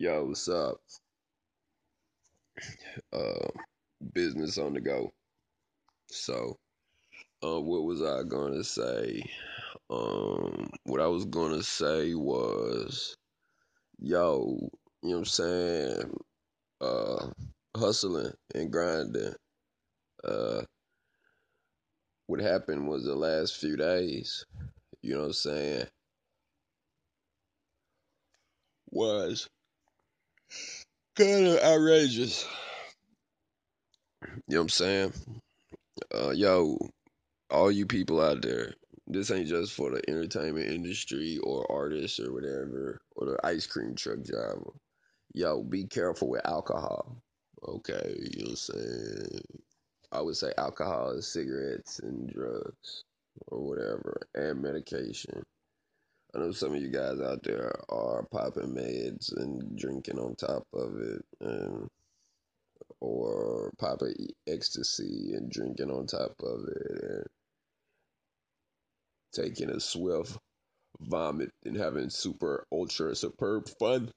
Yo, what's up? Uh, business on the go. So, uh, what was I gonna say? Um, what I was gonna say was, yo, you know what I'm saying? Uh, hustling and grinding. Uh, what happened was the last few days, you know what I'm saying? Was kind of outrageous. You know what I'm saying? Uh, yo, all you people out there, this ain't just for the entertainment industry or artists or whatever, or the ice cream truck driver. Yo, be careful with alcohol. Okay, you know what I'm saying? I would say alcohol cigarettes and drugs or whatever, and medication. I know some of you guys out there are popping meds and drinking on top of it, and or popping ecstasy and drinking on top of it, and taking a swift vomit and having super ultra superb fun.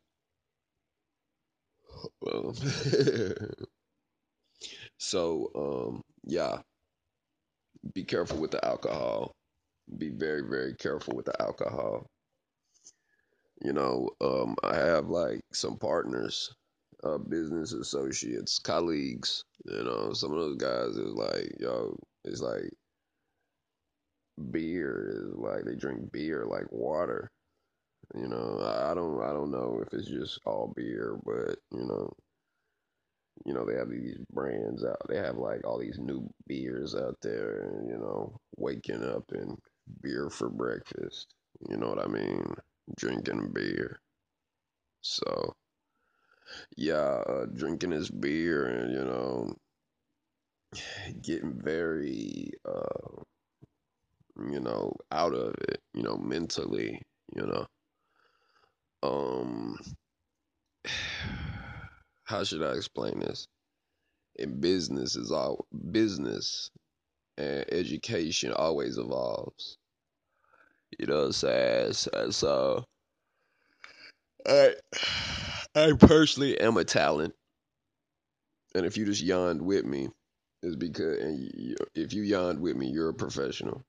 Well, so um, yeah, be careful with the alcohol. Be very very careful with the alcohol. You know, um, I have like some partners, uh, business associates, colleagues. You know, some of those guys is like, yo, it's like beer is like they drink beer like water. You know, I don't I don't know if it's just all beer, but you know, you know they have these brands out. They have like all these new beers out there, and you know, waking up and beer for breakfast. You know what I mean? Drinking beer. So, yeah, uh, drinking his beer and you know, getting very, uh, you know, out of it. You know, mentally. You know, um, how should I explain this? In business is all business and education always evolves. You know what I'm saying? So, so I I personally am a talent. And if you just yawned with me, it's because and you, if you yawned with me, you're a professional.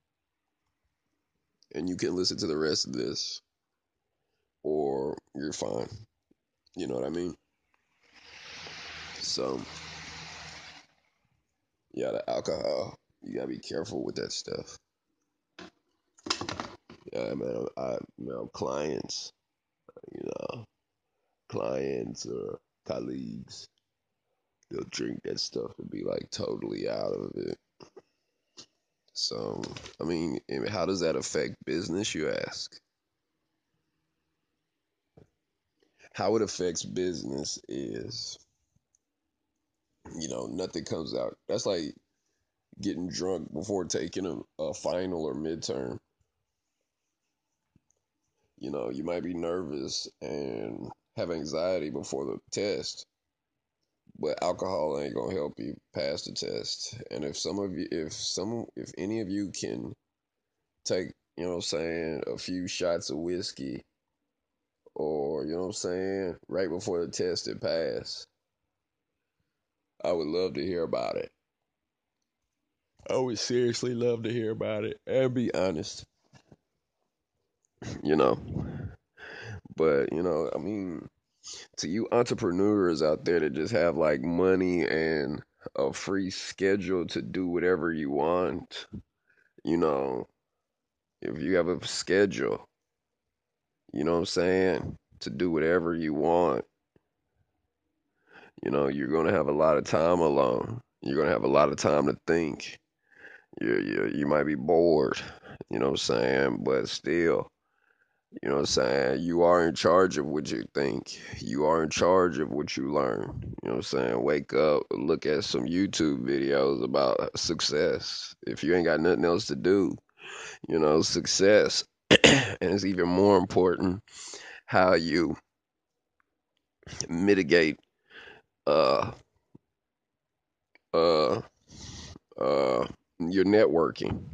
And you can listen to the rest of this or you're fine. You know what I mean? So yeah, the alcohol, you gotta be careful with that stuff. Yeah, man, I you know clients, you know, clients or colleagues, they'll drink that stuff and be like totally out of it. So, I mean, how does that affect business, you ask? How it affects business is, you know, nothing comes out. That's like getting drunk before taking a, a final or midterm. You know, you might be nervous and have anxiety before the test, but alcohol ain't gonna help you pass the test. And if some of you, if some, if any of you can take, you know what I'm saying, a few shots of whiskey or, you know what I'm saying, right before the test it pass, I would love to hear about it. I would seriously love to hear about it and be honest. You know, but, you know, I mean, to you entrepreneurs out there that just have like money and a free schedule to do whatever you want, you know, if you have a schedule, you know what I'm saying, to do whatever you want, you know, you're going to have a lot of time alone. You're going to have a lot of time to think. You you you might be bored, you know what I'm saying, but still you know what I'm saying? You are in charge of what you think. You are in charge of what you learn. You know what I'm saying? Wake up, look at some YouTube videos about success. If you ain't got nothing else to do, you know, success. and it's even more important how you mitigate uh uh uh your networking.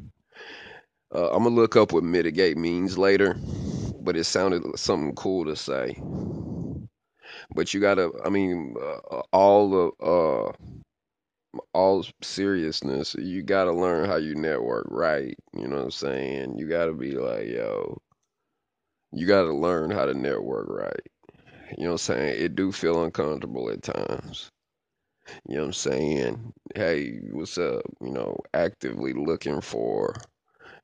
Uh, I'm gonna look up what mitigate means later, but it sounded something cool to say. But you gotta, I mean, uh, all the uh, all seriousness, you gotta learn how you network right. You know what I'm saying? You gotta be like, yo, you gotta learn how to network right. You know what I'm saying? It do feel uncomfortable at times. You know what I'm saying? Hey, what's up? You know, actively looking for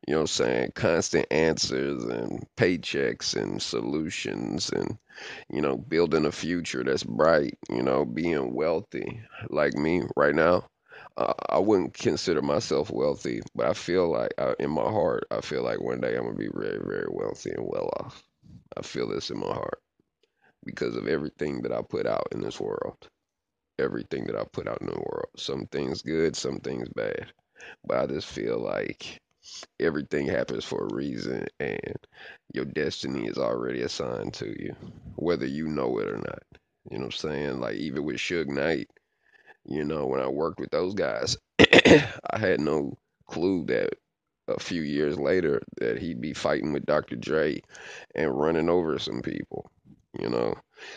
you know what I'm saying, constant answers and paychecks and solutions and, you know, building a future that's bright, you know, being wealthy. Like me right now, uh, I wouldn't consider myself wealthy, but I feel like in my heart, I feel like one day I'm gonna be very, very wealthy and well off. I feel this in my heart because of everything that I put out in this world. Everything that I put out in the world. Some things good, some things bad. But I just feel like everything happens for a reason and your destiny is already assigned to you, whether you know it or not. You know what I'm saying? Like even with Suge Knight, you know, when I worked with those guys, I had no clue that a few years later that he'd be fighting with Dr. Dre and running over some people, you know.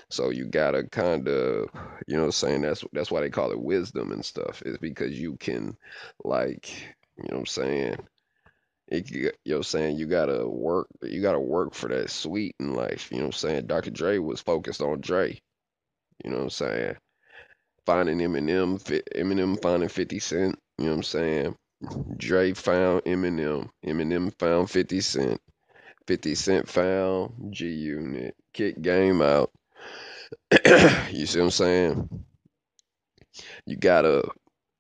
So you gotta kind of, you know, saying that's that's why they call it wisdom and stuff. Is because you can, like, you know, what I'm saying it, you know what I'm saying? You gotta work, you gotta work for that sweet in life. You know what I'm saying? Dr. Dre was focused on Dre. You know what I'm saying? Finding Eminem, Eminem finding 50 Cent. You know what I'm saying? Dre found Eminem. Eminem found 50 Cent. 50 Cent found G Unit. Kick game out. you see what I'm saying? You gotta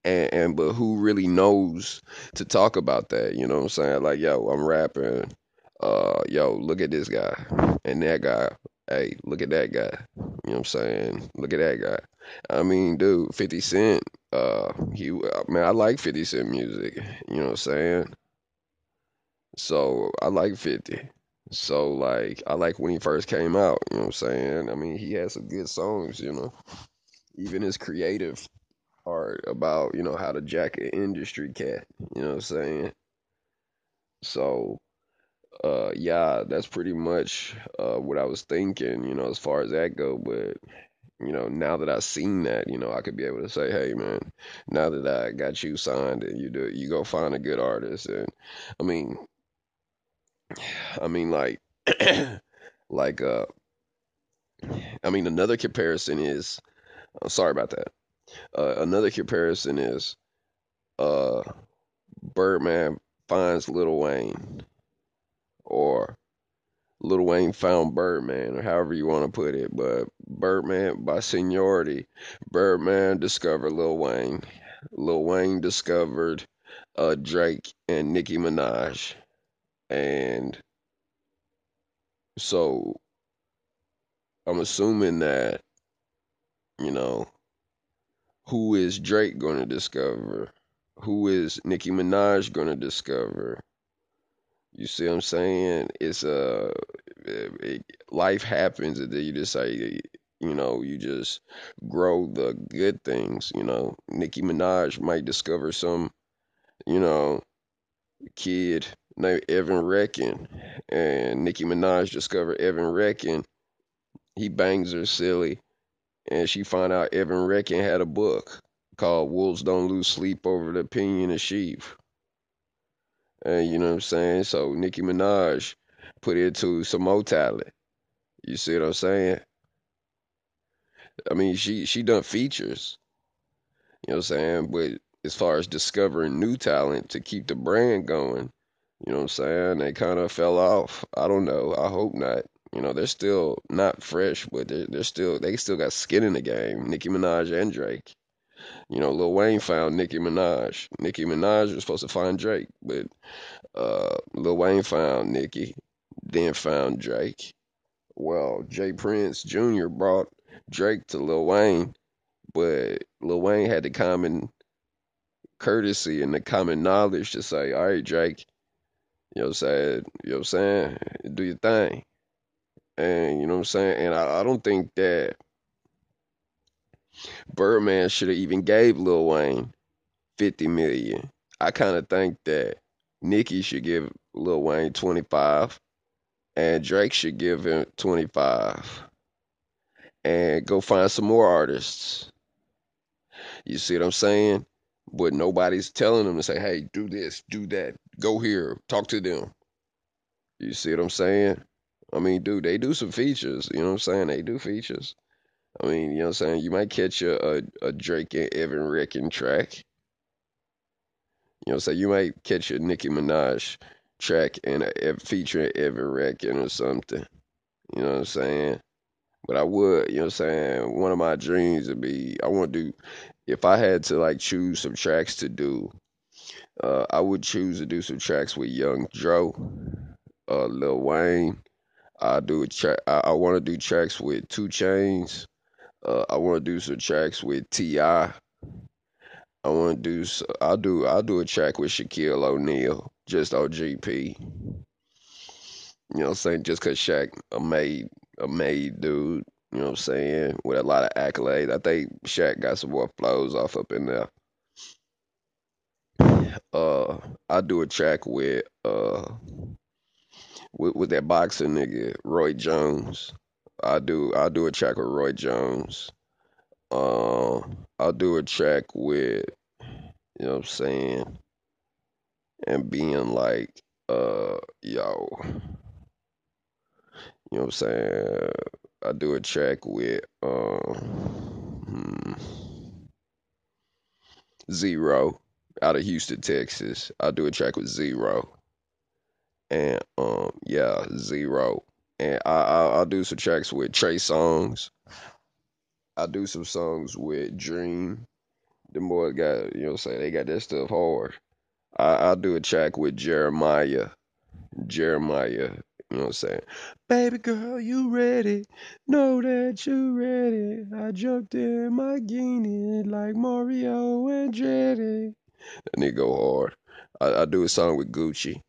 and, and but who really knows to talk about that? You know what I'm saying? Like, yo, I'm rapping. Uh, yo, look at this guy and that guy. Hey, look at that guy. You know what I'm saying? Look at that guy. I mean, dude, 50 Cent. Uh, he, man, I like 50 Cent music. You know what I'm saying? So I like 50. So like, I like when he first came out. You know what I'm saying? I mean, he had some good songs. You know, even his creative art about, you know, how to jack an industry cat. You know what I'm saying? So, uh, yeah, that's pretty much uh, what I was thinking, you know, as far as that go. But, you know, now that I've seen that, you know, I could be able to say, hey, man, now that I got you signed and you do, it, you go find a good artist. And I mean, I mean, like, like, uh, I mean, another comparison is, uh, sorry about that. Uh, another comparison is, uh, Birdman finds Lil Wayne, or Lil Wayne found Birdman, or however you want to put it. But Birdman, by seniority, Birdman discovered Lil Wayne. Lil Wayne discovered uh, Drake and Nicki Minaj. And so I'm assuming that, you know, who is Drake going to discover? Who is Nicki Minaj going to discover? You see what I'm saying? It's a uh, it, life happens, and then you just say, you know, you just grow the good things. You know, Nicki Minaj might discover some, you know, kid named Evan Reckon, and Nicki Minaj discovered Evan Reckon. He bangs her silly, and she found out Evan Reckon had a book called Wolves Don't Lose Sleep Over the Opinion of Sheep. And you know what I'm saying? So Nicki Minaj put it to some more talent. You see what I'm saying? I mean, she she done features. You know what I'm saying? But as far as discovering new talent to keep the brand going, you know what I'm saying? They kind of fell off. I don't know. I hope not. You know, they're still not fresh, but they're, they're still they still got skin in the game. Nicki Minaj and Drake. You know, Lil Wayne found Nicki Minaj. Nicki Minaj was supposed to find Drake, but uh, Lil Wayne found Nicki, then found Drake. Well, J. Prince Jr. brought Drake to Lil Wayne, but Lil Wayne had the common courtesy and the common knowledge to say, all right, Drake, you know what I'm saying? You know what I'm saying? Do your thing. And you know what I'm saying? And I, I don't think that Birdman should have even gave Lil Wayne 50 million. I kind of think that Nicki should give Lil Wayne 25 and Drake should give him 25. and go find some more artists. You see what I'm saying? But nobody's telling them to say, hey, do this, do that, go here, talk to them. You see what I'm saying? I mean, dude, they do some features. You know what I'm saying? They do features. I mean, you know what I'm saying? You might catch a, a, a Drake and Evan Reckon track. You know what I'm saying? You might catch a Nicki Minaj track and a, featuring Evan Reckon or something. You know what I'm saying? But I would, you know what I'm saying? One of my dreams would be I want to do if I had to like choose some tracks to do, uh, I would choose to do some tracks with Young Dro, uh, Lil Wayne. I do a track. I, I want to do tracks with 2 Chainz. Uh, I want to do some tracks with T.I. I want to do. I'll do. I'll do a track with Shaquille O'Neal, just OGP. You know what I'm saying? Just cause Shaq a made a made dude. You know what I'm saying? With a lot of accolades. I think Shaq got some more flows off up in there. Uh, I do a track with uh with, with that boxing nigga Roy Jones. I do I do a track with Roy Jones. Uh, I'll do a track with you know what I'm saying, and being like, uh, yo, you know what I'm saying. I do a track with um hmm, Z-Ro out of Houston, Texas. I do a track with Z-Ro, and um yeah, Z-Ro, and I, I I'll do some tracks with Trey Songz. I do some songs with Dream. The boys got you know what saying they got that stuff hard. I I'll do a track with Jeremih. Jeremih. You know what I'm saying? Baby girl, you ready? Know that you ready. I jumped in my guinea like Mario Andretti. That nigga go hard. I, I do a song with Gucci.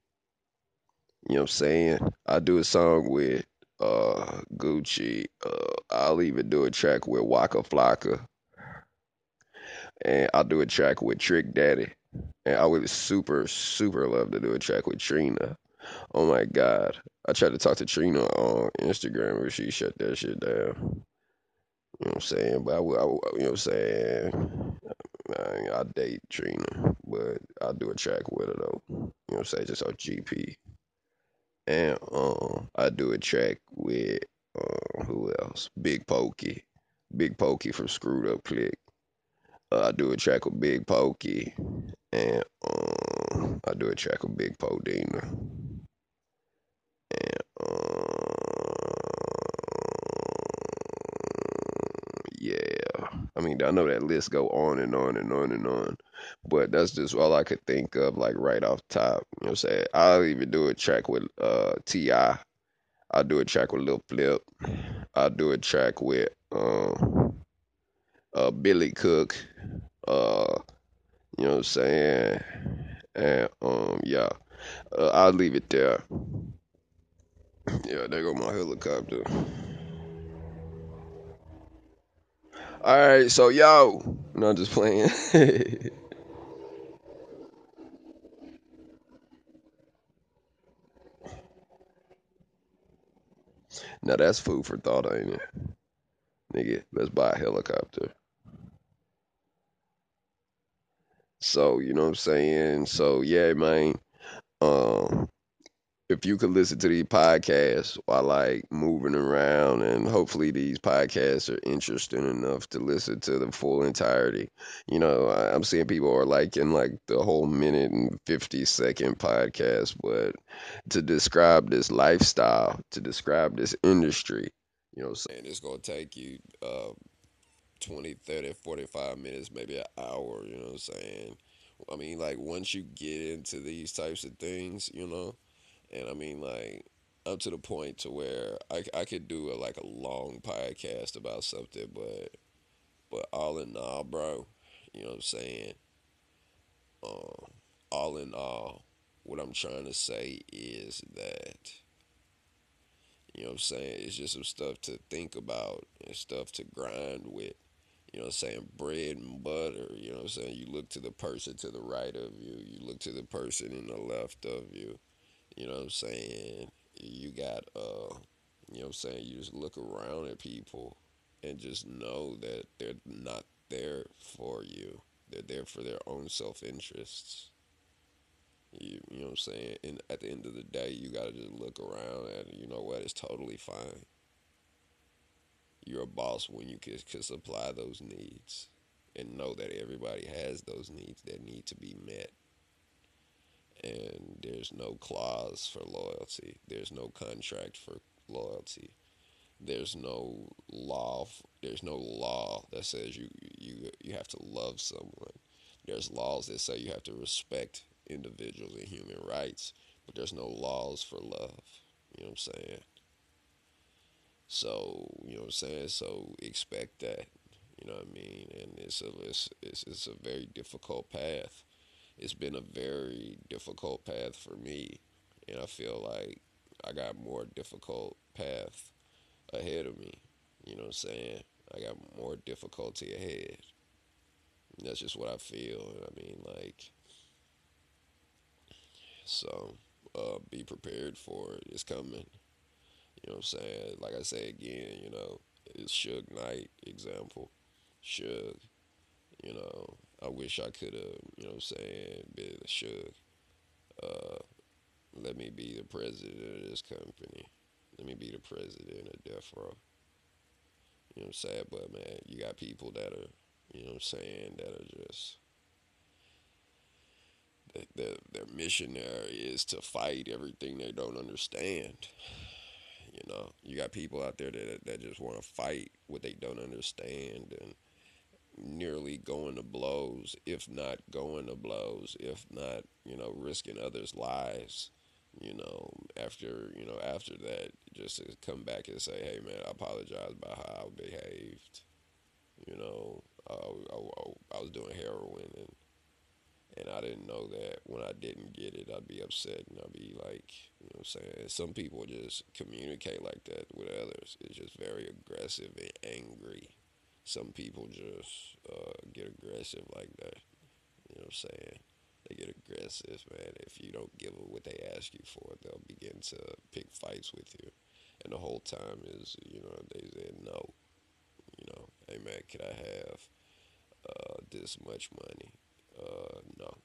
You know what I'm saying? I do a song with uh Gucci. Uh I'll even do a track with Waka Flocka. And I'll do a track with Trick Daddy. And I would super, super love to do a track with Trina. Oh my God. I tried to talk to Trina on Instagram, but she shut that shit down. You know what I'm saying? But I, I you know what I'm saying? I, I date Trina, but I'll do a track with her though. You know what I'm saying? Just on GP. And um, I do a track with uh, who else? Big Pokey. Big Pokey from Screwed Up Click. Uh, I do a track with Big Pokey. And um, I do a track with Big Podina. And yeah, I mean, I know that list go on and on and on and on, but that's just all I could think of, like right off top. You know what I'm saying? I'll even do a track with uh T.I. I'll do a track with Lil Flip. I'll do a track with um uh Billy Cook. Uh, you know what I'm saying? And um yeah, uh, I'll leave it there. Yeah, there go my helicopter. All right, so yo, no, I'm just playing. now that's food for thought, ain't it? Nigga, let's buy a helicopter. So, you know what I'm saying? So, yeah, man. Um, if you could listen to these podcasts while like moving around and hopefully these podcasts are interesting enough to listen to the full entirety. You know I, am seeing people are liking like the whole minute and 50 second podcast but to describe this lifestyle to describe this industry you know saying? It's going to take you uh 20 30 45 minutes maybe an hour you know what i'm saying? I mean like once you get into these types of things you know and I mean like up to the point to where I, I could do a, like a long podcast about something, but but all in all, bro, you know what I'm saying? Um, all in all, what I'm trying to say is that you know what I'm saying it's just some stuff to think about and stuff to grind with. You know what I'm saying? Bread and butter. You know what I'm saying? You look to the person to the right of you. You look to the person in the left of you you know what I'm saying? You got uh you know what I'm saying, you just look around at people and just know that they're not there for you. They're there for their own self interests. You, you know what I'm saying? And at the end of the day, you got to just look around and you know what? It's totally fine. You're a boss when you can, can supply those needs and know that everybody has those needs that need to be met. And there's no clause for loyalty, there's no contract for loyalty. There's no law. There's no law that says you you you have to love someone. There's laws that say you have to respect individuals and human rights, but there's no laws for love. You know what I'm saying? So you know what I'm saying. So expect that. You know what I mean? And it's a it's it's, it's a very difficult path. It's been a very difficult path for me, and I feel like I got more difficult path ahead of me. You know what I'm saying? I got more difficulty ahead. That's just what I feel. And I mean, like, so uh, be prepared for it. It's coming. You know what I'm saying? Like I say again, you know, it's Suge Knight example. Suge, you know, I wish I could have, you know what I'm saying, been Suge. Uh, let me be the president of this company. Let me be the president of Death Row. You know what I'm saying? But man, you got people that are, you know what I'm saying, that are just their their mission there is to fight everything they don't understand. You know, you got people out there that that just want to fight what they don't understand and nearly going to blows, if not going to blows, if not, you know, risking others' lives you know, after you know after that, just to come back and say, hey man, I apologize about how I behaved. You know, I, I, I was doing heroin and and I didn't know that when I didn't get it, I'd be upset and I'd be like, you know, what I'm saying some people just communicate like that with others. It's just very aggressive and angry. Some people just uh, get aggressive like that. You know what I'm saying? They get aggressive, man. If you don't give them what they ask you for, they'll begin to pick fights with you. And the whole time is, you know, they say no. You know, hey man, can I have uh, this much money? Uh, no.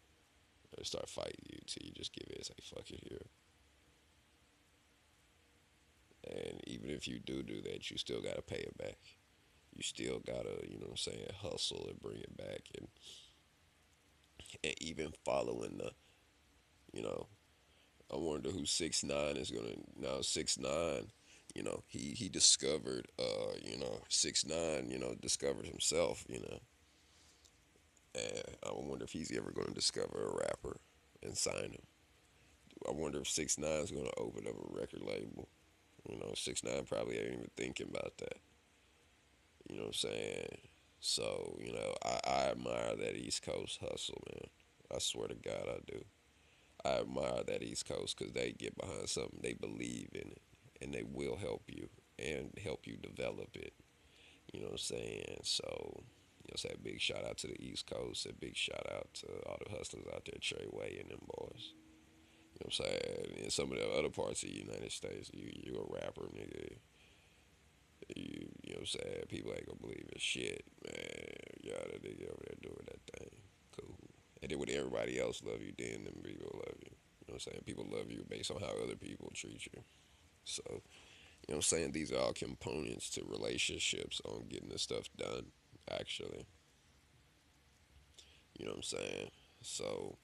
They start fighting you till you just give it and say, fuck it here. And even if you do do that, you still gotta pay it back. You still gotta, you know what I'm saying, hustle and bring it back. And and even following the, you know, I wonder who six nine is gonna now six nine. You know, he he discovered, uh, you know, six nine. You know, discovered himself. You know, and I wonder if he's ever gonna discover a rapper and sign him. I wonder if six nine is gonna open up a record label. You know, six nine probably ain't even thinking about that. You know what I'm saying? So, you know, I, I admire that East Coast hustle, man. I swear to God, I do. I admire that East Coast because they get behind something, they believe in it, and they will help you and help you develop it. You know what I'm saying? So, you know, say a big shout out to the East Coast, a big shout out to all the hustlers out there, Trey Way and them boys. You know what I'm saying? In some of the other parts of the United States, you you a rapper, nigga. You, you know what I'm saying? People ain't gonna believe it. Shit, man. Y'all that nigga over there doing that thing. Cool. And then when everybody else love you, then them people love you. You know what I'm saying? People love you based on how other people treat you. So, you know what I'm saying? These are all components to relationships on getting this stuff done, actually. You know what I'm saying? So,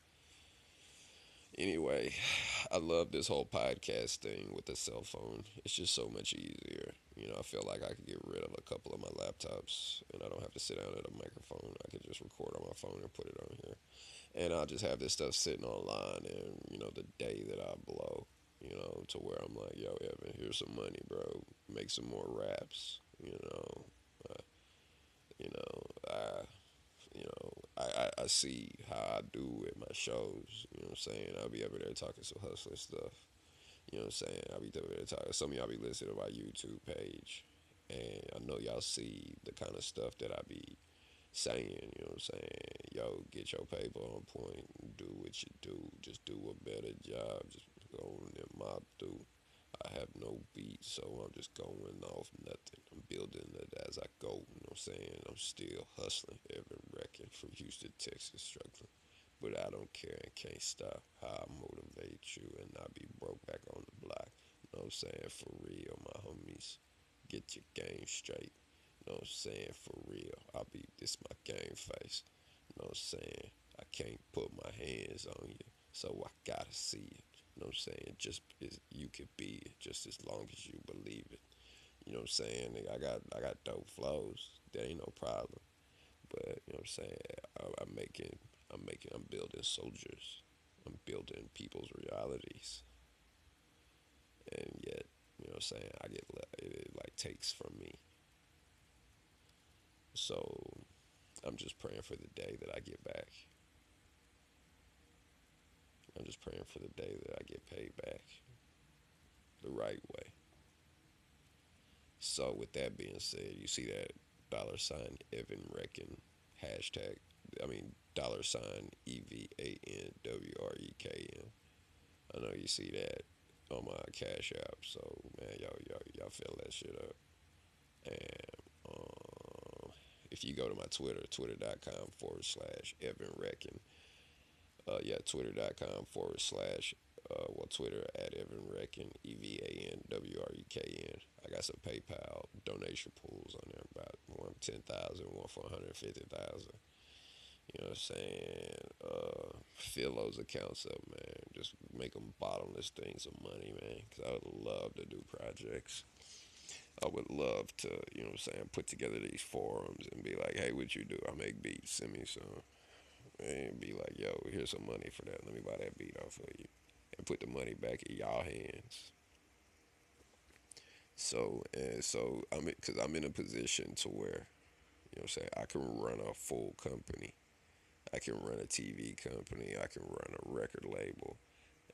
anyway, I love this whole podcast thing with the cell phone. It's just so much easier. You know, I feel like I could get rid of a couple of my laptops and I don't have to sit down at a microphone. I could just record on my phone and put it on here. And I'll just have this stuff sitting online and, you know, the day that I blow, you know, to where I'm like, yo, Evan, here's some money, bro. Make some more raps, you know. Uh, you know, I you know, I, I, I see how I do at my shows. You know what I'm saying? I'll be over there talking some hustler stuff. You know what I'm saying? I'll be talking. Some of y'all be listening to my YouTube page. And I know y'all see the kind of stuff that I be saying. You know what I'm saying? Yo, get your paper on point. Do what you do. Just do a better job. Just go on and mob through. I have no beat, so I'm just going off nothing. I'm building it as I go. You know what I'm saying? I'm still hustling, Evan Reckon from Houston, Texas, struggling. But I don't care and can't stop how I motivate you and not be broke back on the block. You know what I'm saying? For real, my homies. Get your game straight. You know what I'm saying? For real. I'll be this my game face. You know what I'm saying? I can't put my hands on you. So I gotta see it. You know what I'm saying? Just as you could be it, just as long as you believe it. You know what I'm saying? I got I got dope flows. That ain't no problem. But you know what I'm saying? I, I'm making I'm making I'm building soldiers. I'm building people's realities. And yet, you know what I'm saying? I get it, like takes from me. So I'm just praying for the day that I get back. I'm just praying for the day that I get paid back the right way. So with that being said, you see that dollar sign Evan Reckon hashtag. I mean dollar sign E V A N W R E K N. I know you see that on my Cash App. So man, y'all y'all y'all fill that shit up. And um, if you go to my Twitter, twitter.com forward slash Evan Reckon. Uh, yeah, twitter.com forward slash uh, well, Twitter at Evan Reckon, E V A N W R E K N. I got some PayPal donation pools on there, about one ten thousand, one one hundred fifty thousand. You know what I'm saying? Uh, fill those accounts up, man. Just make them bottomless things of money, man. Because I would love to do projects. I would love to, you know what I'm saying, put together these forums and be like, hey, what you do? I make beats, send me some. And be like, yo, here's some money for that. Let me buy that beat off of you. And put the money back in y'all hands. So, and so, I'm, because I'm in a position to where, you know what I'm saying, I can run a full company I can run a TV company. I can run a record label.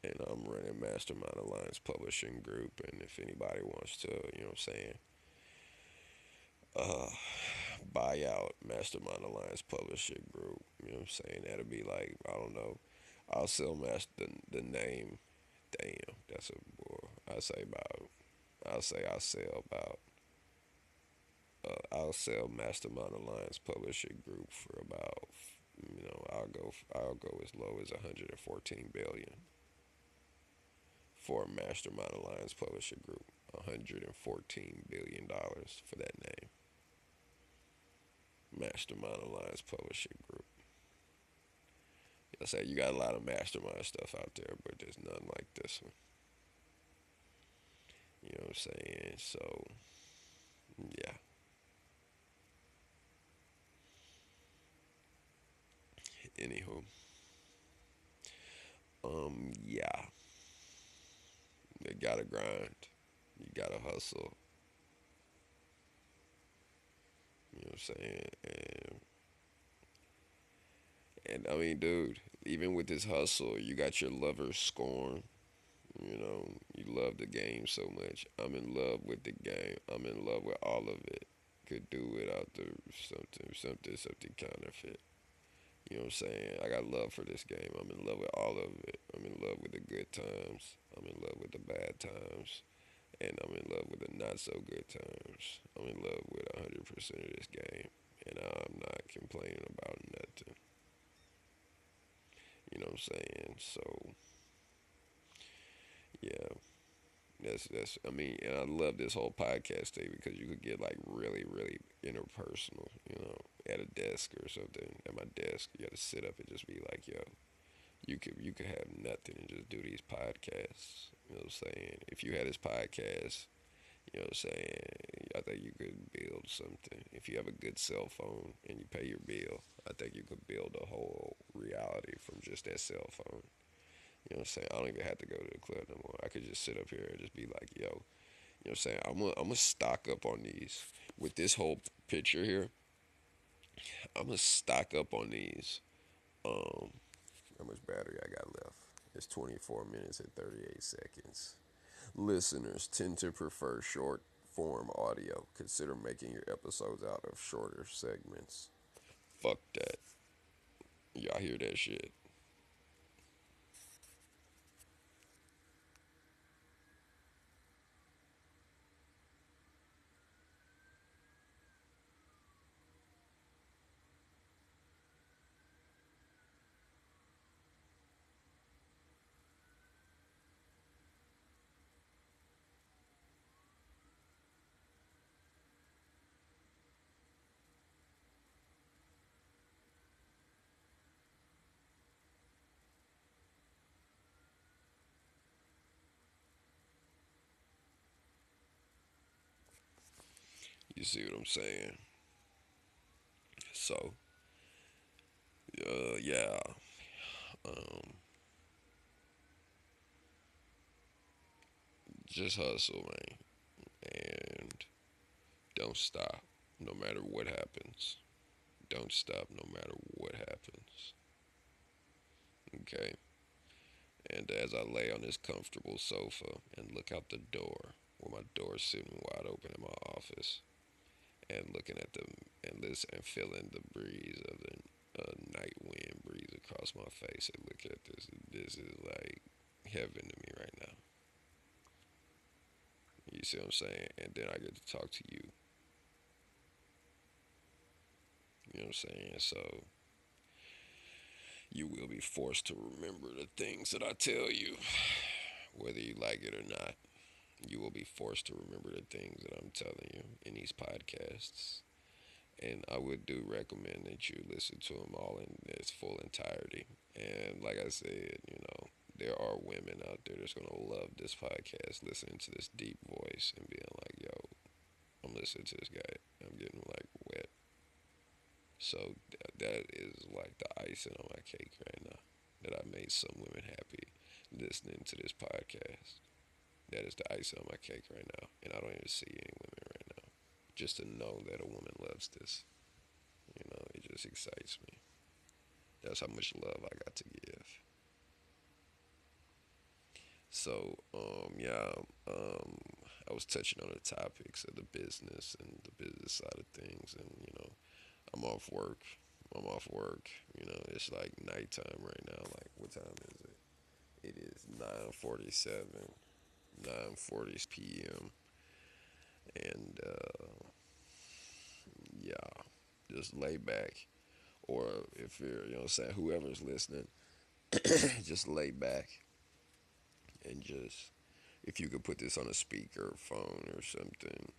And I'm running Mastermind Alliance Publishing Group. And if anybody wants to, you know what I'm saying, uh, buy out Mastermind Alliance Publishing Group, you know what I'm saying, that'll be like, I don't know, I'll sell master, the, the name. Damn, that's a, boy, I say about, I'll say I'll sell about, uh, I'll sell Mastermind Alliance Publishing Group for about I'll go I'll go as low as 114 billion for Mastermind Alliance Publisher Group. 114 billion dollars for that name. Mastermind Alliance Publishing Group. I say you got a lot of mastermind stuff out there, but there's none like this one. You know what I'm saying? So, yeah. Anywho. Um, yeah. You gotta grind. You gotta hustle. You know what I'm saying? And, and I mean, dude, even with this hustle, you got your lover scorn. You know, you love the game so much. I'm in love with the game. I'm in love with all of it. Could do without the something, something, something counterfeit. You know what I'm saying? I got love for this game. I'm in love with all of it. I'm in love with the good times. I'm in love with the bad times. And I'm in love with the not so good times. I'm in love with 100% of this game. And I'm not complaining about nothing. You know what I'm saying? So, yeah. That's that's I mean, and I love this whole podcast thing because you could get like really, really interpersonal, you know, at a desk or something. At my desk, you gotta sit up and just be like, yo, you could you could have nothing and just do these podcasts. You know what I'm saying? If you had this podcast, you know what I'm saying, I think you could build something. If you have a good cell phone and you pay your bill, I think you could build a whole reality from just that cell phone. You know what I'm saying? I don't even have to go to the club no more. I could just sit up here and just be like, yo, you know what I'm saying? I'm gonna I'm gonna stock up on these with this whole picture here. I'm gonna stock up on these. Um, how much battery I got left? It's 24 minutes and 38 seconds. Listeners tend to prefer short form audio. Consider making your episodes out of shorter segments. Fuck that. Y'all hear that shit? See what I'm saying? So, uh, yeah. Um, just hustle, man, and don't stop, no matter what happens. Don't stop, no matter what happens. Okay. And as I lay on this comfortable sofa and look out the door, where my door's sitting wide open in my office, and looking at them and listen and feeling the breeze of the uh, night wind breeze across my face, and look at this. This is like heaven to me right now. You see what I'm saying? And then I get to talk to you. You know what I'm saying? So you will be forced to remember the things that I tell you, whether you like it or not. You will be forced to remember the things that I'm telling you in these podcasts. And I would do recommend that you listen to them all in its full entirety. And like I said, you know, there are women out there that's going to love this podcast, listening to this deep voice and being like, yo, I'm listening to this guy. I'm getting like wet. So that is like the icing on my cake right now. That I made some women happy listening to this podcast. That is the icing on my cake right now. And I don't even see any women right now. Just to know that a woman loves this. You know, it just excites me. That's how much love I got to give. So, um, yeah, um, I was touching on the topics of the business and the business side of things, and you know, I'm off work. I'm off work. You know, it's like nighttime right now. Like, what time is it? It is 9:47, 9:40 p.m. And uh, yeah, just lay back, or if you're, you know, what I'm saying whoever's listening, just lay back and just if you could put this on a speaker phone or something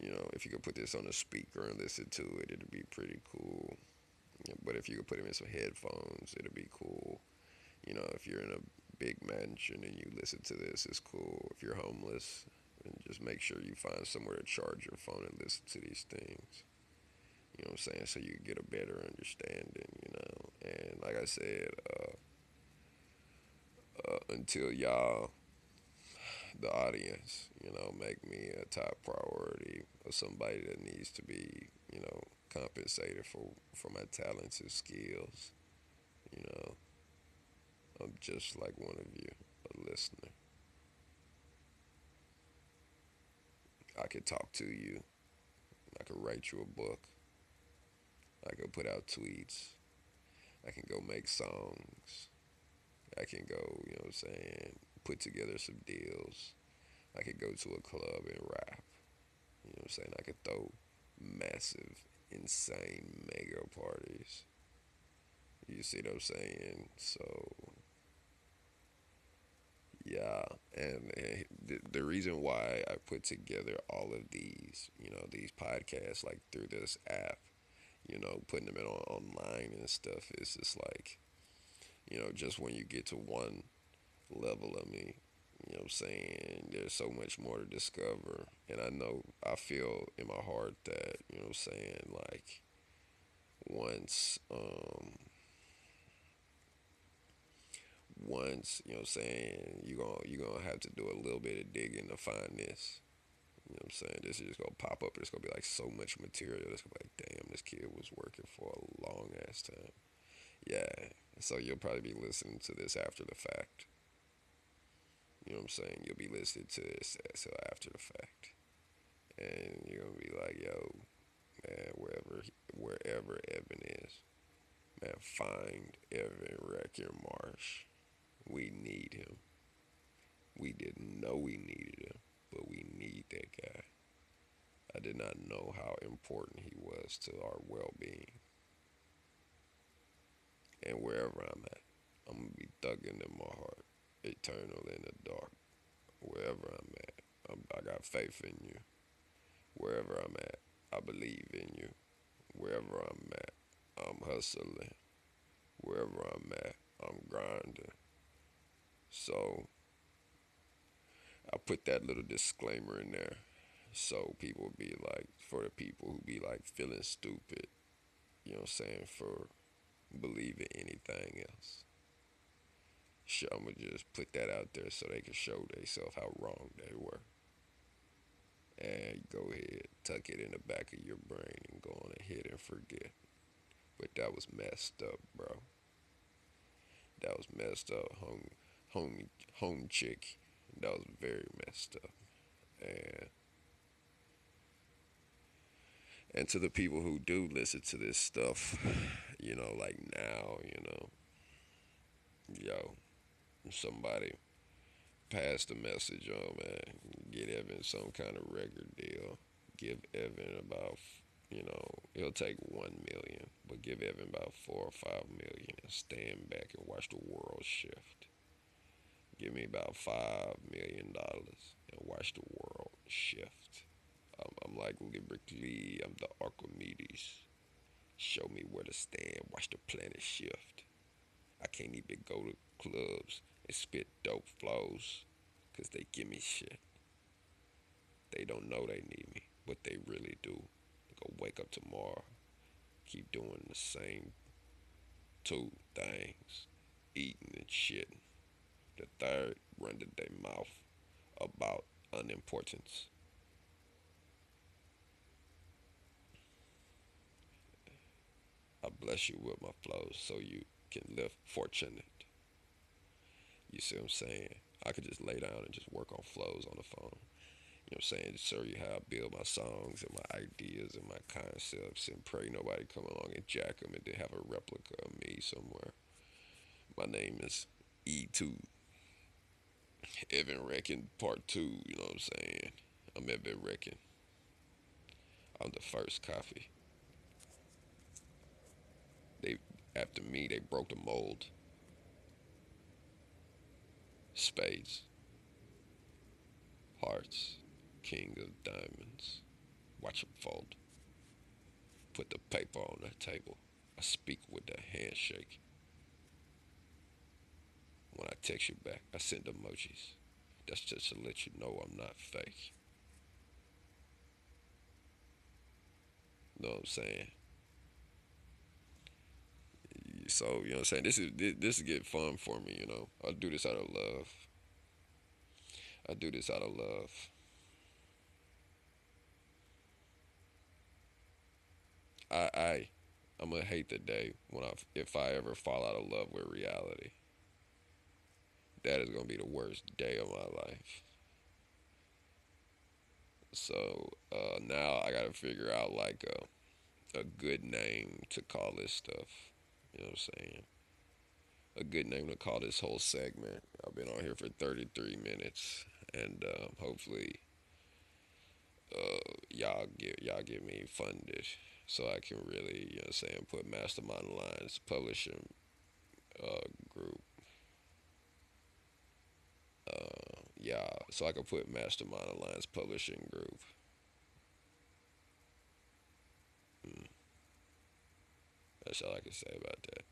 you know if you could put this on a speaker and listen to it it'd be pretty cool. But if you could put them in some headphones it'd be cool. You know if you're in a big mansion and you listen to this it's cool. If you're homeless and just make sure you find somewhere to charge your phone and listen to these things. You know what i'm saying? So you get a better understanding you know? And like i said uh, uh, until y'all, the audience, you know, make me a top priority or somebody that needs to be, you know, compensated for for my talents and skills. You know, just like one of you, a listener. I could talk to you. I could write you a book. I could put out tweets. I can go make songs. I can go, you know what I'm saying, put together some deals. I could go to a club and rap. You know what I'm saying? I could throw massive, insane mega parties. You see what I'm saying? So, yeah. And, the, the reason why I put together all of these, you know, these podcasts, like through this app, you know, putting them in on, online and stuff, is just like, you know, just when you get to one level of me, you know I'm saying? There's so much more to discover. And I know, I feel in my heart that, you know I'm saying, like, once, um, once, you know what I'm saying, you're going you're gonna have to do a little bit of digging to find this. You know what I'm saying? This is just gonna pop up. It's gonna be like so much material. It's gonna be like, damn, this kid was working for a long ass time. Yeah, so you'll probably be listening to this after the fact. You know what I'm saying? You'll be listening to this so after the fact. And you're gonna be like, yo, man, wherever wherever Evan is, man, find Evan Recker Marsh. We need him. We didn't know we needed him, but we need that guy. I did not know how important he was to our well being and wherever I'm at. I'm gonna be thugging in my heart, eternal in the dark. Wherever I'm at, I'm, I got faith in you. Wherever I'm at, I believe in you. Wherever I'm at, I'm hustling. Wherever I'm at, I'm grinding. So I put that little disclaimer in there So people be like, for the people who be like feeling stupid, you know what I'm saying, for believing anything else. Sure, I'm gonna just put that out there so they can show themselves how wrong they were. And go ahead, tuck it in the back of your brain and go on ahead and forget. But that was messed up, bro. That was messed up, home, home, home chick. That was very messed up. And and to the people who do listen to this stuff, you know, like now, you know, yo, somebody pass the message on, man. Get Evan some kind of record deal. Give Evan about, you know, it'll take one million, but give Evan about four or five million and stand back and watch the world shift. Give me about five million dollars and watch the world shift. I'm, I'm like lyrically, I'm the Archimedes. Show me where to stand, watch the planet shift. I can't even go to clubs and spit dope flows because they give me shit. They don't know they need me, but they really do. They go wake up tomorrow, keep doing the same two things, eating and shit. The third, running their mouth about unimportance. I bless you with my flows so you can live fortunate. You see what I'm saying? I could just lay down and just work on flows on the phone. You know what I'm saying? Just show you how I build my songs and my ideas and my concepts and pray nobody come along and jack them and then have a replica of me somewhere. My name is E2. Evan Reckon Part 2, you know what I'm saying? I'm Evan Reckon. I'm the first coffee. They after me they broke the mold. Spades. Hearts. King of diamonds. Watch them fold. Put the paper on the table. I speak with the handshake. When I text you back, I send emojis. That's just to let you know I'm not fake. Know what I'm saying? So, you know what I'm saying? This is this, this get fun for me, you know. I do this out of love. I do this out of love. I I I'm gonna hate the day when I if I ever fall out of love with reality. That is gonna be the worst day of my life. So uh, now I gotta figure out like a a good name to call this stuff. You know what I'm saying? A good name to call this whole segment. I've been on here for 33 minutes, and uh, hopefully, uh, y'all get y'all get me funded so I can really, you know, what I'm saying, put Mastermind Lines Publishing uh, Group. Uh, yeah, so I can put Mastermind Alliance Publishing Group. Mm. That's all I can say about that.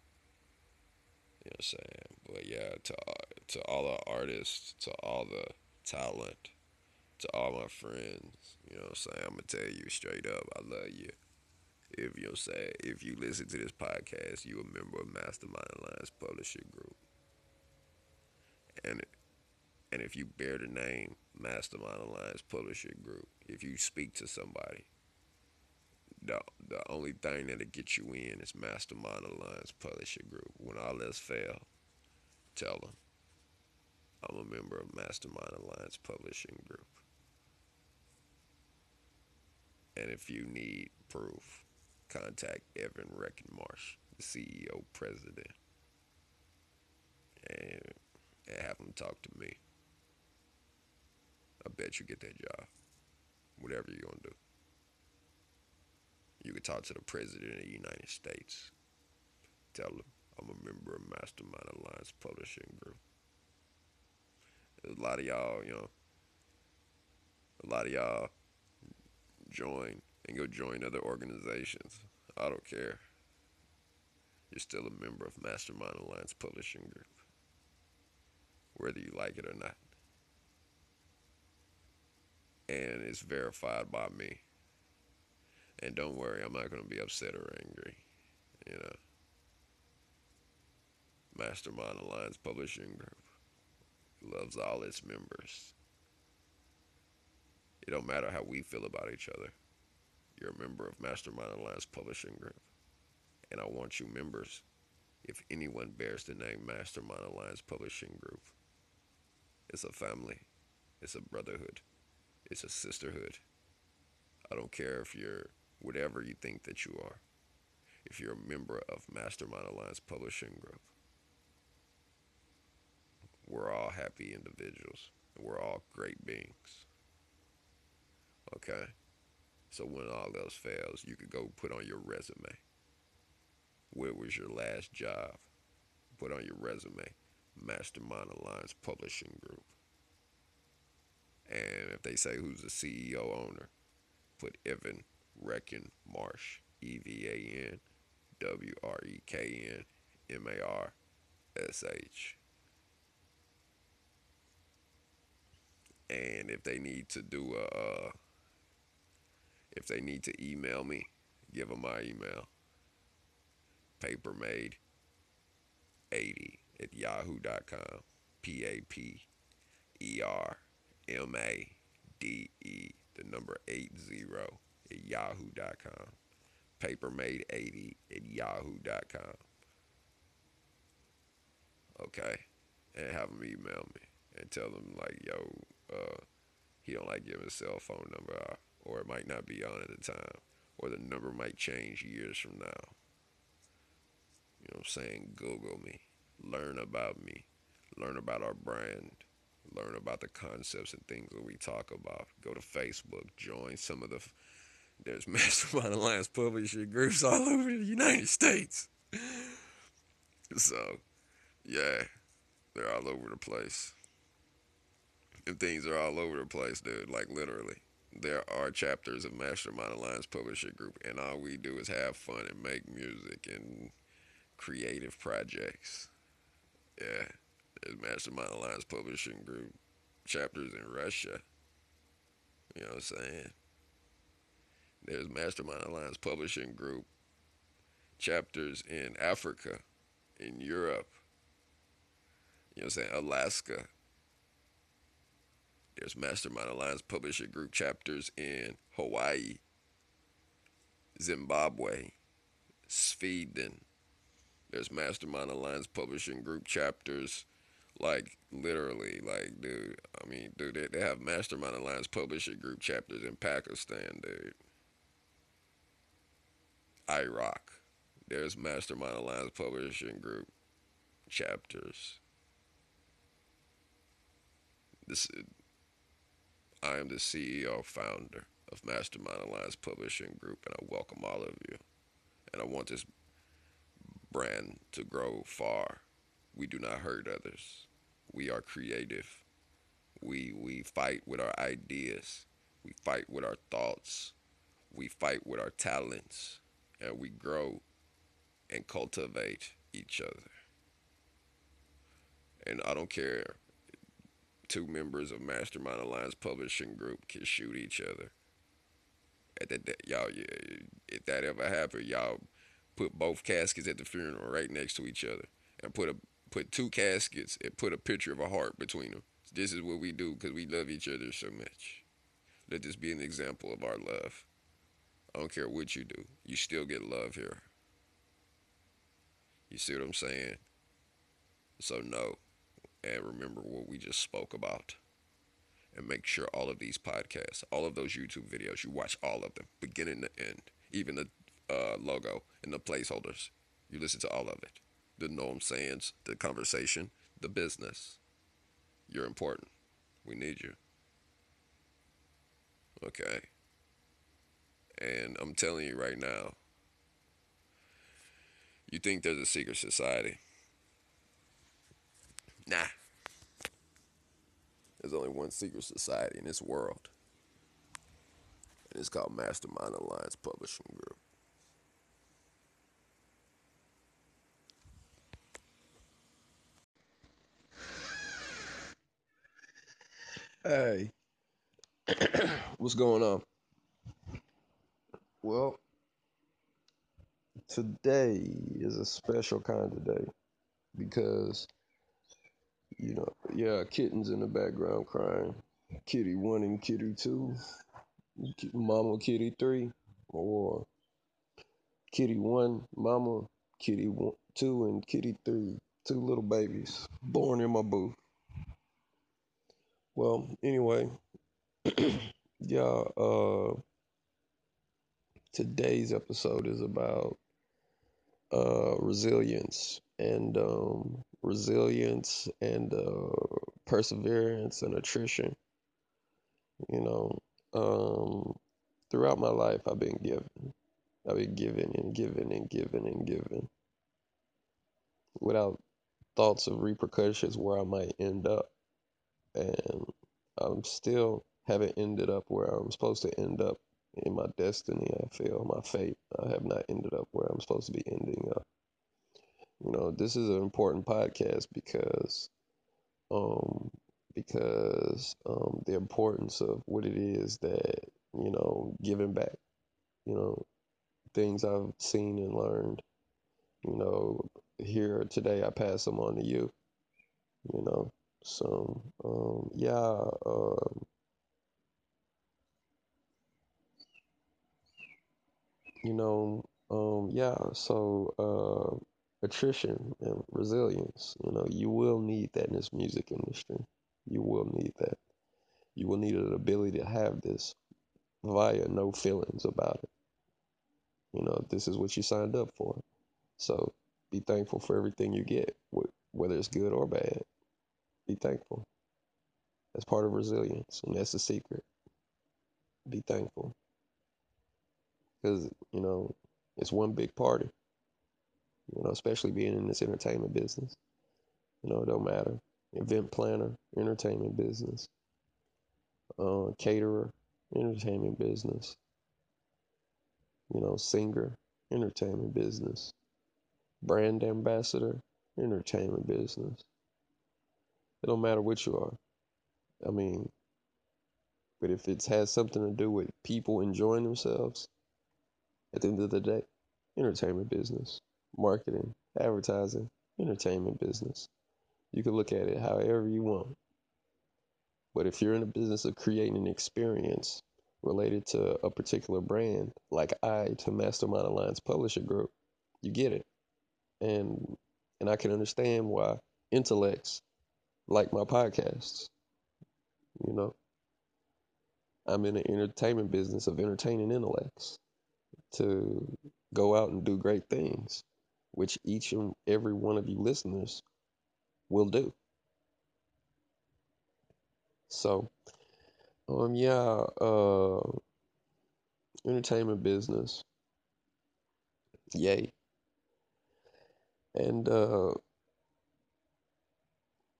You know what I'm saying? But yeah, to to all the artists, to all the talent, to all my friends, you know what I'm saying? I'm gonna tell you straight up, I love you. If you saying, if you listen to this podcast, you a member of Mastermind Alliance Publishing Group. And and if you bear the name Mastermind Alliance Publishing Group, if you speak to somebody the the only thing that'll get you in is Mastermind Alliance Publishing Group. When all else fail, tell them I'm a member of Mastermind Alliance Publishing Group. And if you need proof, contact Evan Reckenmarsh, the CEO president, and, have him talk to me. I bet you get that job. Whatever you're gonna do. You can talk to the President of the United States. Tell him I'm a member of Mastermind Alliance Publishing Group. a lot of y'all, you know, a lot of y'all join and go join other organizations. I don't care. You're still a member of Mastermind Alliance Publishing Group, whether you like it or not. And it's verified by me. And don't worry, I'm not going to be upset or angry. You know, Mastermind Alliance Publishing Group loves all its members. It don't matter how we feel about each other. You're a member of Mastermind Alliance Publishing Group. And I want you members, if anyone bears the name Mastermind Alliance Publishing Group, it's a family, it's a brotherhood, it's a sisterhood. I don't care if you're whatever you think that you are. If you're a member of Mastermind Alliance Publishing Group, we're all happy individuals. We're all great beings. Okay? So when all else fails, you could go put on your resume. Where was your last job? Put on your resume. Mastermind Alliance Publishing Group. And if they say who's the CEO owner, put Evan Reckon Marsh. E V A N W R E K N M A R S H. And if they need to do a, uh, if they need to email me, give them my email. Papermade 80 at yahoo.com. P A P E R M A D E, the number 80 at yahoo.com. Papermade80 at yahoo.com. Okay? And have them email me and tell them, like, yo, uh, he don't like giving his cell phone number out, or it might not be on at the time, or the number might change years from now. You know what I'm saying? Google me, learn about me, learn about our brand, learn about the concepts and things that we talk about. Go to Facebook, join some of the. There's Mastermind Alliance publishing groups all over the United States. So, yeah, they're all over the place and things are all over the place, dude. Like literally, there are chapters of Mastermind Alliance Publishing Group, and all we do is have fun and make music and creative projects. Yeah, there's Mastermind Alliance Publishing Group chapters in Russia. You know what I'm saying? There's Mastermind Alliance Publishing Group chapters in Africa, in Europe. You know what I'm saying? Alaska, there's Mastermind Alliance Publishing Group chapters in Hawaii, Zimbabwe, Sweden. There's Mastermind Alliance Publishing Group chapters, like literally, like dude. I mean, dude, they, they have Mastermind Alliance Publishing Group chapters in Pakistan, dude. Iraq. There's Mastermind Alliance Publishing Group chapters. This I am the CEO founder of Mastermind Alliance Publishing Group, and I welcome all of you. And I want this brand to grow far. We do not hurt others. We are creative. We we fight with our ideas. We fight with our thoughts. We fight with our talents, and we grow and cultivate each other. And I don't care two members of Mastermind Alliance Publishing Group can shoot each other. At that, y'all, if that ever happened, y'all put both caskets at the funeral right next to each other, and put a put two caskets and put a picture of a heart between them. This is what we do because we love each other so much. Let this be an example of our love. I don't care what you do, you still get love here. You see what I'm saying? So no and remember what we just spoke about. And make sure all of these podcasts, all of those YouTube videos, you watch all of them, beginning to end, even the uh, logo and the placeholders. You listen to all of it. The norm sayings, the conversation, the business. You're important. We need you. Okay. And I'm telling you right now, you think there's a secret society. Nah. There's only one secret society in this world. And it's called Mastermind Alliance Publishing Group. Hey, What's going on? Well, today is a special kind of day because, you know, yeah, kittens in the background crying. Kitty one and kitty two, mama kitty three, or kitty one, mama kitty one, two, and kitty three, two little babies born in my booth. Well, anyway, yeah, uh, today's episode is about uh, resilience and um, resilience and uh, perseverance and attrition. You know, um, throughout my life, I've been given. I've been given and given and given and given without thoughts of repercussions where I might end up. And I'm still haven't ended up where I'm supposed to end up in my destiny. I feel my fate. I have not ended up where I'm supposed to be ending up. You know, this is an important podcast because, um, because um, the importance of what it is that you know, giving back. You know, things I've seen and learned. You know, here today I pass them on to you. You know, so um, yeah. Um, you know, um, yeah, so uh, attrition and resilience, you know, you will need that in this music industry. You will need that. You will need an ability to have this via no feelings about it. You know, this is what you signed up for. So be thankful for everything you get, whether it's good or bad. Be thankful. That's part of resilience, and that's the secret. Be thankful because you know it's one big party. You know, especially being in this entertainment business. You know, it don't matter. Event planner, entertainment business, uh, caterer, entertainment business. You know, singer, entertainment business. Brand ambassador, entertainment business. It don't matter what you are. I mean, but if it has something to do with people enjoying themselves, at the end of the day, entertainment business, marketing, advertising, entertainment business. You can look at it however you want. But if you're in the business of creating an experience related to a particular brand, like I to Mastermind Alliance Publisher Group, you get it. And and I can understand why intellects like my podcasts. You know, I'm in the entertainment business of entertaining intellects to go out and do great things, which each and every one of you listeners will do. So, um, yeah, uh, entertainment business, yay. And, uh,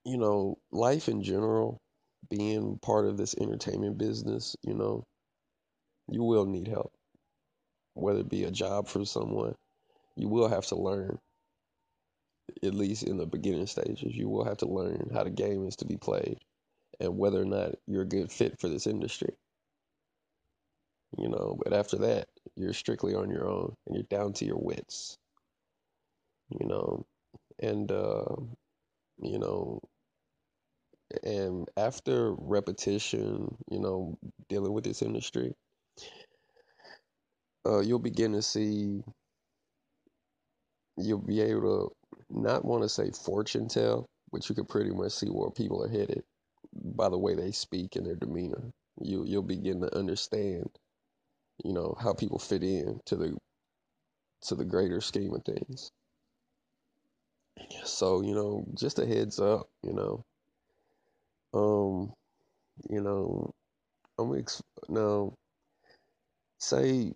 you know, life in general, being part of this entertainment business, you know, you will need help whether it be a job for someone, you will have to learn, at least in the beginning stages, you will have to learn how the game is to be played and whether or not you're a good fit for this industry. You know, but after that, you're strictly on your own and you're down to your wits. You know, and, uh, you know, and after repetition, you know, dealing with this industry, uh, you'll begin to see, you'll be able to not want to say fortune tell, but you can pretty much see where people are headed by the way they speak and their demeanor. You you'll begin to understand, you know, how people fit in to the to the greater scheme of things. So you know, just a heads up, you know. Um, you know, I'm ex- now. Say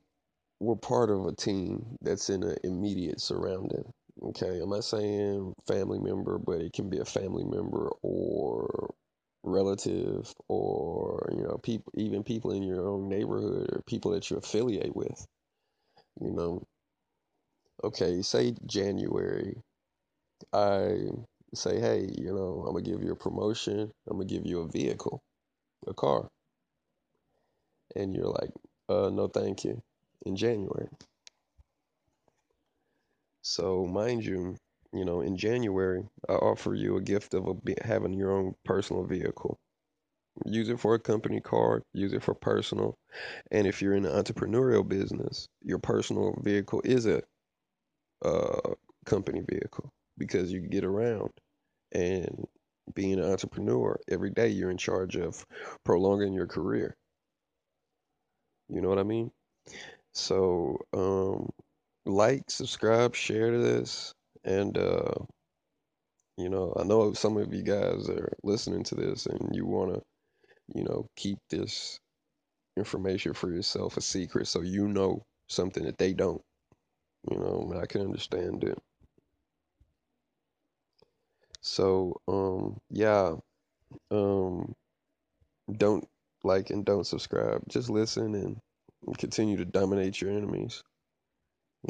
we're part of a team that's in an immediate surrounding. Okay, I'm not saying family member, but it can be a family member or relative or you know people even people in your own neighborhood or people that you affiliate with you know okay say january i say hey you know i'm gonna give you a promotion i'm gonna give you a vehicle a car and you're like, uh, no, thank you, in January. So, mind you, you know, in January, I offer you a gift of a, having your own personal vehicle. Use it for a company car, use it for personal. And if you're in the entrepreneurial business, your personal vehicle is a uh, company vehicle because you get around. And being an entrepreneur, every day you're in charge of prolonging your career. You know what I mean? So, um, like, subscribe, share this, and uh, you know, I know some of you guys are listening to this and you want to, you know, keep this information for yourself a secret so you know something that they don't. You know, I can understand it. So, um, yeah, um, don't like and don't subscribe. Just listen and continue to dominate your enemies.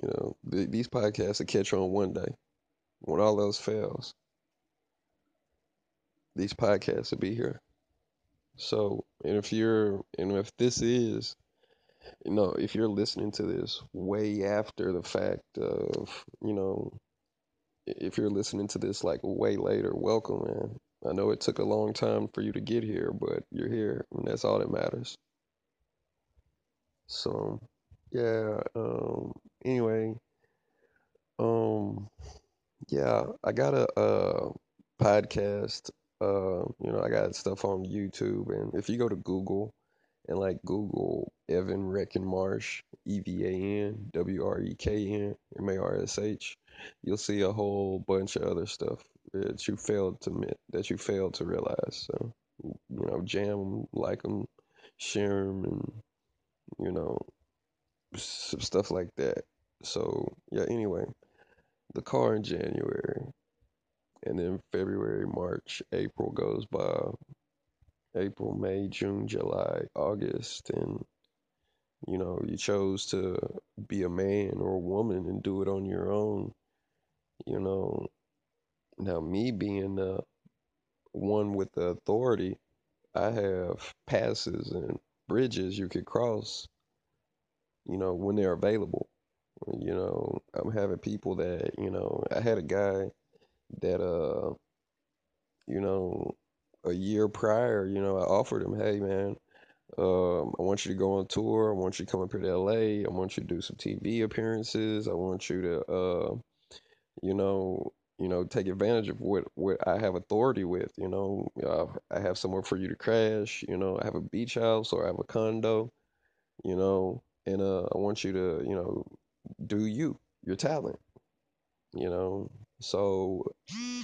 You know, th- these podcasts will catch on one day when all else fails. These podcasts will be here. So, and if you're, and if this is, you know, if you're listening to this way after the fact of, you know, if you're listening to this like way later, welcome, man. I know it took a long time for you to get here, but you're here, and that's all that matters. So, yeah. Um. Anyway. Um. Yeah, I got a, a podcast. Uh, you know, I got stuff on YouTube, and if you go to Google and like Google Evan Reckenmarsh, E V A N W R E K N M A R S H, you'll see a whole bunch of other stuff that you failed to admit, that you failed to realize. So, you know, jam them, like them, share them, and you know, some stuff like that. So, yeah. Anyway, the car in January, and then February, March, April goes by. April, May, June, July, August, and you know, you chose to be a man or a woman and do it on your own. You know, now me being the one with the authority, I have passes and bridges you could cross, you know, when they're available. You know, I'm having people that, you know, I had a guy that uh you know, a year prior, you know, I offered him, hey man, um, I want you to go on tour. I want you to come up here to LA. I want you to do some TV appearances. I want you to, uh, you know, you know, take advantage of what what I have authority with. You know, uh, I have somewhere for you to crash. You know, I have a beach house or I have a condo. You know, and uh, I want you to, you know, do you your talent. You know, so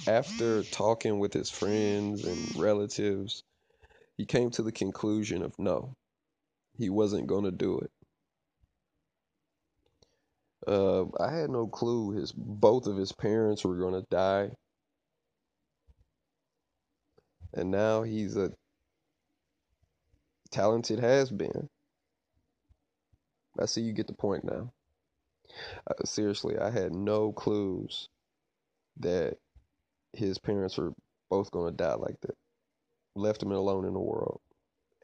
after talking with his friends and relatives, he came to the conclusion of no, he wasn't going to do it. Uh, I had no clue his both of his parents were to die, and now he's a talented has been. I see you get the point now. Uh, seriously, I had no clues that his parents were both to die like that. Left him alone in the world.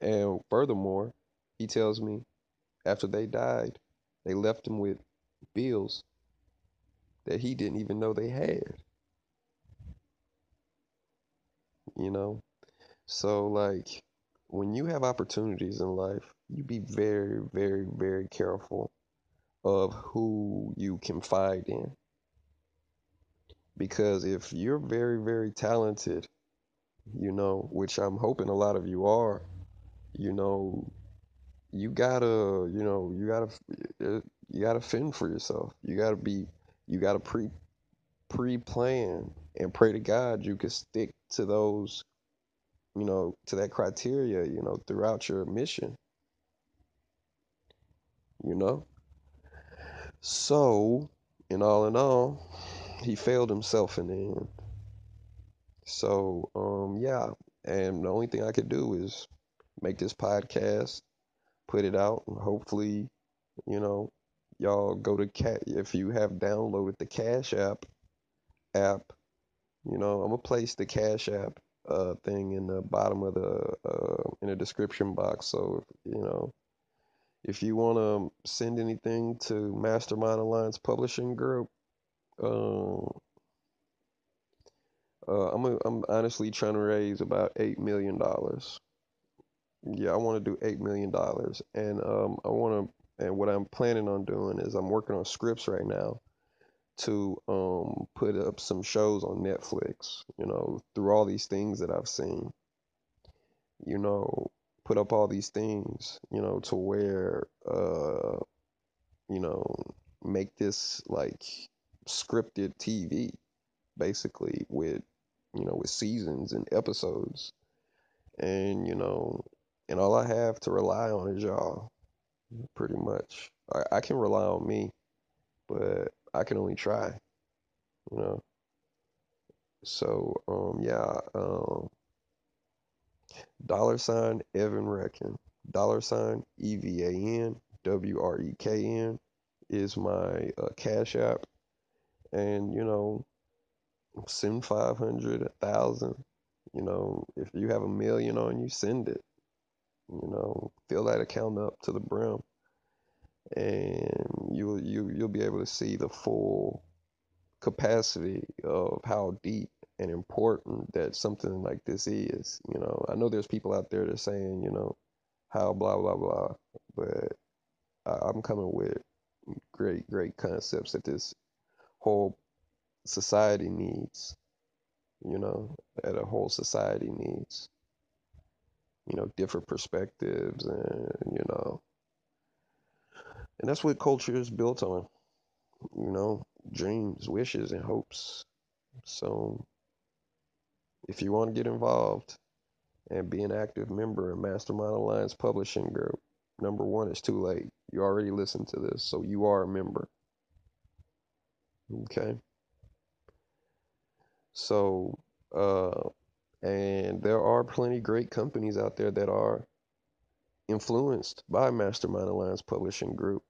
And furthermore, he tells me after they died, they left him with bills that he didn't even know they had. You know? So, like, when you have opportunities in life, you be very, very, very careful of who you confide in. Because if you're very, very talented, you know, which I'm hoping a lot of you are, you know, you gotta, you know, you gotta, you gotta fend for yourself. You gotta be, you gotta pre, pre-plan and pray to God you can stick to those, you know, to that criteria, you know, throughout your mission. You know. So, in all in all, he failed himself in the end. So, um, yeah, and the only thing I could do is make this podcast, put it out, and hopefully, you know, y'all go to cat if you have downloaded the Cash App app. You know, I'm gonna place the Cash App uh thing in the bottom of the uh in the description box. So you know, if you want to send anything to Mastermind Alliance Publishing Group, uh, uh, I'm a, I'm honestly trying to raise about eight million dollars. Yeah, I want to do eight million dollars, and um, I want to, and what I'm planning on doing is I'm working on scripts right now to um put up some shows on Netflix. You know, through all these things that I've seen, you know, put up all these things, you know, to where uh, you know, make this like scripted TV, basically with you know with seasons and episodes, and you know, and all I have to rely on is y'all, pretty much. I, I can rely on me, but I can only try, you know. So um yeah, um dollar sign Evan Reckon, dollar sign E V A N W R E K N is my uh, cash app, and you know, send five hundred, a thousand. You know, if you have a million on you, send it. You know, fill that account up to the brim, and you'll you you'll be able to see the full capacity of how deep and important that something like this is. You know, I know there's people out there that are saying, you know, how blah blah blah, but I, I'm coming with great great concepts that this whole society needs. You know, that a whole society needs. You know, different perspectives, and you know, and that's what culture is built on. You know, dreams, wishes, and hopes. So if you want to get involved and be an active member in Mastermind Alliance Publishing Group, number one, it's too late. You already listened to this, so you are a member. Okay. So, uh, and there are plenty great companies out there that are influenced by Mastermind Alliance Publishing Group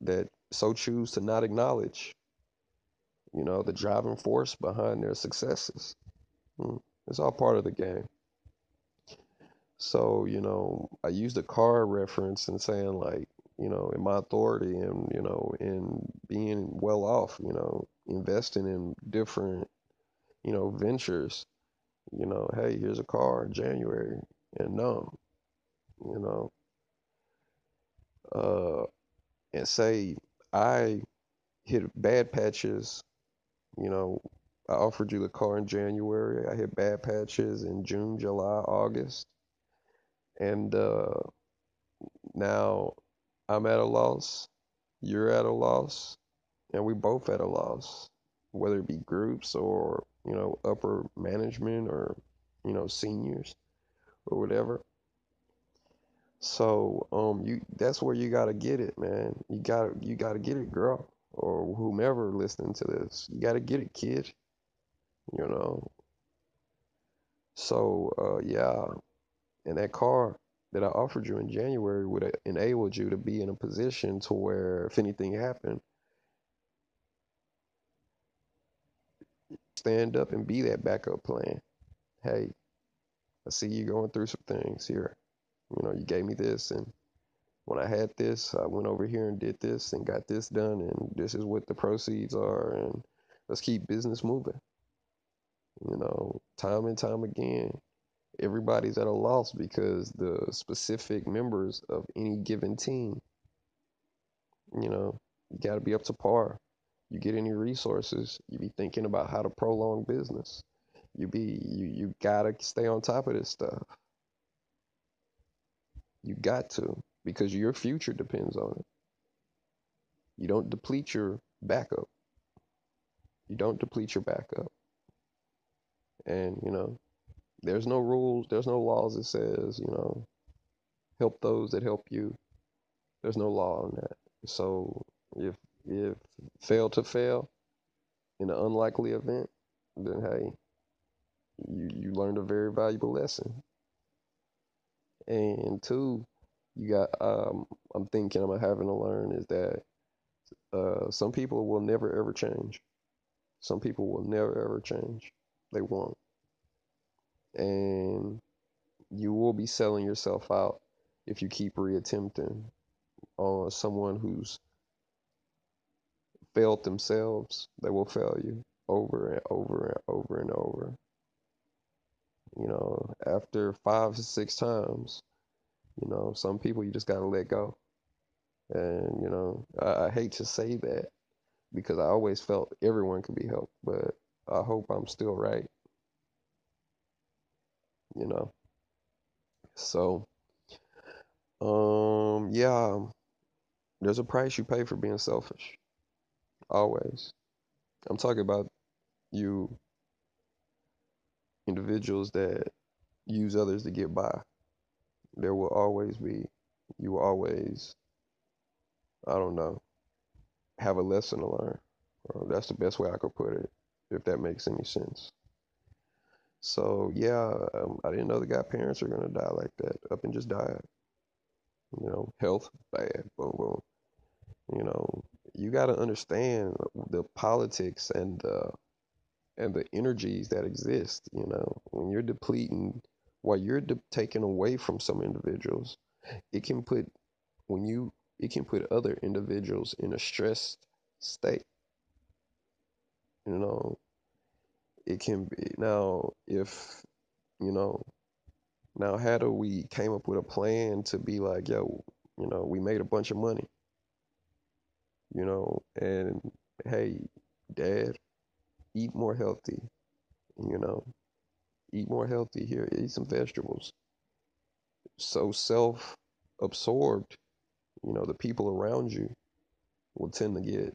that so choose to not acknowledge, you know, the driving force behind their successes. Hmm. It's all part of the game. So, you know, I used a car reference and saying like, you know, in my authority and, you know, in being well off, you know, investing in different, you know, ventures, you know, hey, here's a car in January. And no, you know, uh, and say I hit bad patches, you know, I offered you the car in January. I hit bad patches in June, July, August. And uh, now I'm at a loss. You're at a loss. And we both at a loss, whether it be groups or, you know, upper management or, you know, seniors or whatever. So, um, you that's where you gotta get it, man. You gotta you gotta get it, girl, or whomever listening to this. You gotta get it, kid you know. So uh, yeah, and that car that I offered you in January would have enabled you to be in a position to where if anything happened, stand up and be that backup plan. Hey, I see you going through some things here. You know, you gave me this, and when I had this, I went over here and did this and got this done, and this is what the proceeds are, and let's keep business moving. You know, time and time again, everybody's at a loss because the specific members of any given team, you know, you got to be up to par. You get any resources, you be thinking about how to prolong business. You be you you gotta stay on top of this stuff. You got to because your future depends on it. You don't deplete your backup. You don't deplete your backup. And, you know, there's no rules, there's no laws that says, you know, help those that help you. There's no law on that. So if if fail to fail in an unlikely event, then hey, you you learned a very valuable lesson. And two, you got um I'm thinking I'm having to learn is that uh some people will never ever change. Some people will never ever change. They won't. And you will be selling yourself out if you keep reattempting. on someone who's failed themselves, they will fail you over and over and over and over. You know, after five to six times, you know, some people you just gotta let go. And, you know, I, I hate to say that because I always felt everyone could be helped, but I hope I'm still right. You know. So um yeah, there's a price you pay for being selfish. Always. I'm talking about you individuals that use others to get by. There will always be, you will always, I don't know, have a lesson to learn. Uh, that's the best way I could put it, if that makes any sense. So yeah, um, I didn't know the guy parents are gonna die like that. Up and just died. You know, health bad. Boom, boom. You know, you got to understand the politics and the and the energies that exist. You know, when you're depleting, while you're de- taking away from some individuals, it can put when you it can put other individuals in a stressed state. You know, it can be now if you know now how do we came up with a plan to be like yo you know we made a bunch of money you know and hey dad eat more healthy you know. Eat more healthy here. Eat some vegetables. So self absorbed you know the people around you will tend to get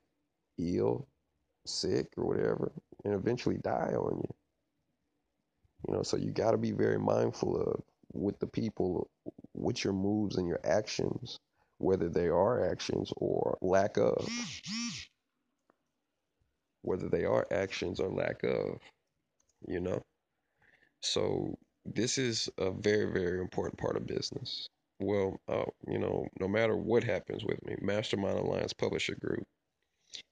ill sick or whatever and eventually die on you. You know so you got to be very mindful of with the people with your moves and your actions whether they are actions or lack of. Whether they are actions or lack of you know? So this is a very very important part of business. Well uh, you know no matter what happens with me mastermind alliance publisher group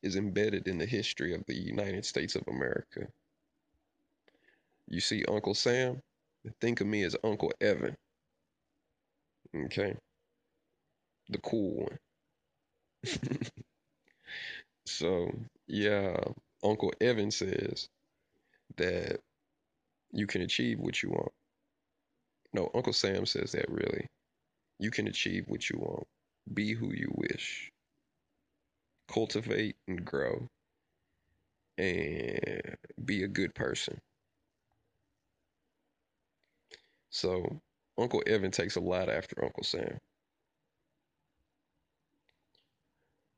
is embedded in the history of the united states of america. You see uncle sam? Think of me as uncle evan. Okay the cool one. So yeah uncle evan says that you can achieve what you want. No uncle sam says that really. You can achieve what you want. Be who you wish. Cultivate and grow and be a good person. So uncle evan takes a lot after uncle sam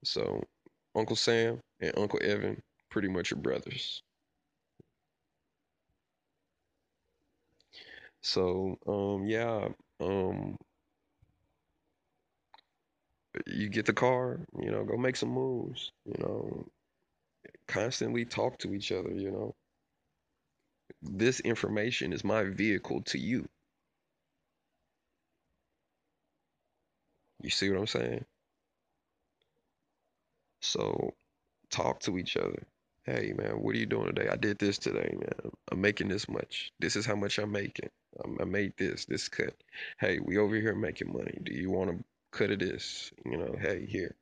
so uncle sam and uncle evan pretty much are brothers. So um yeah um you get the car you know go make some moves you know. Constantly talk to each other you know. This information is my vehicle to you. You see what i'm saying so talk to each other. Hey man what are you doing today? I did this today man. I'm making this much. This is how much i'm making. I made this this cut. Hey we over here making money. Do you want to cut of this? You know hey here.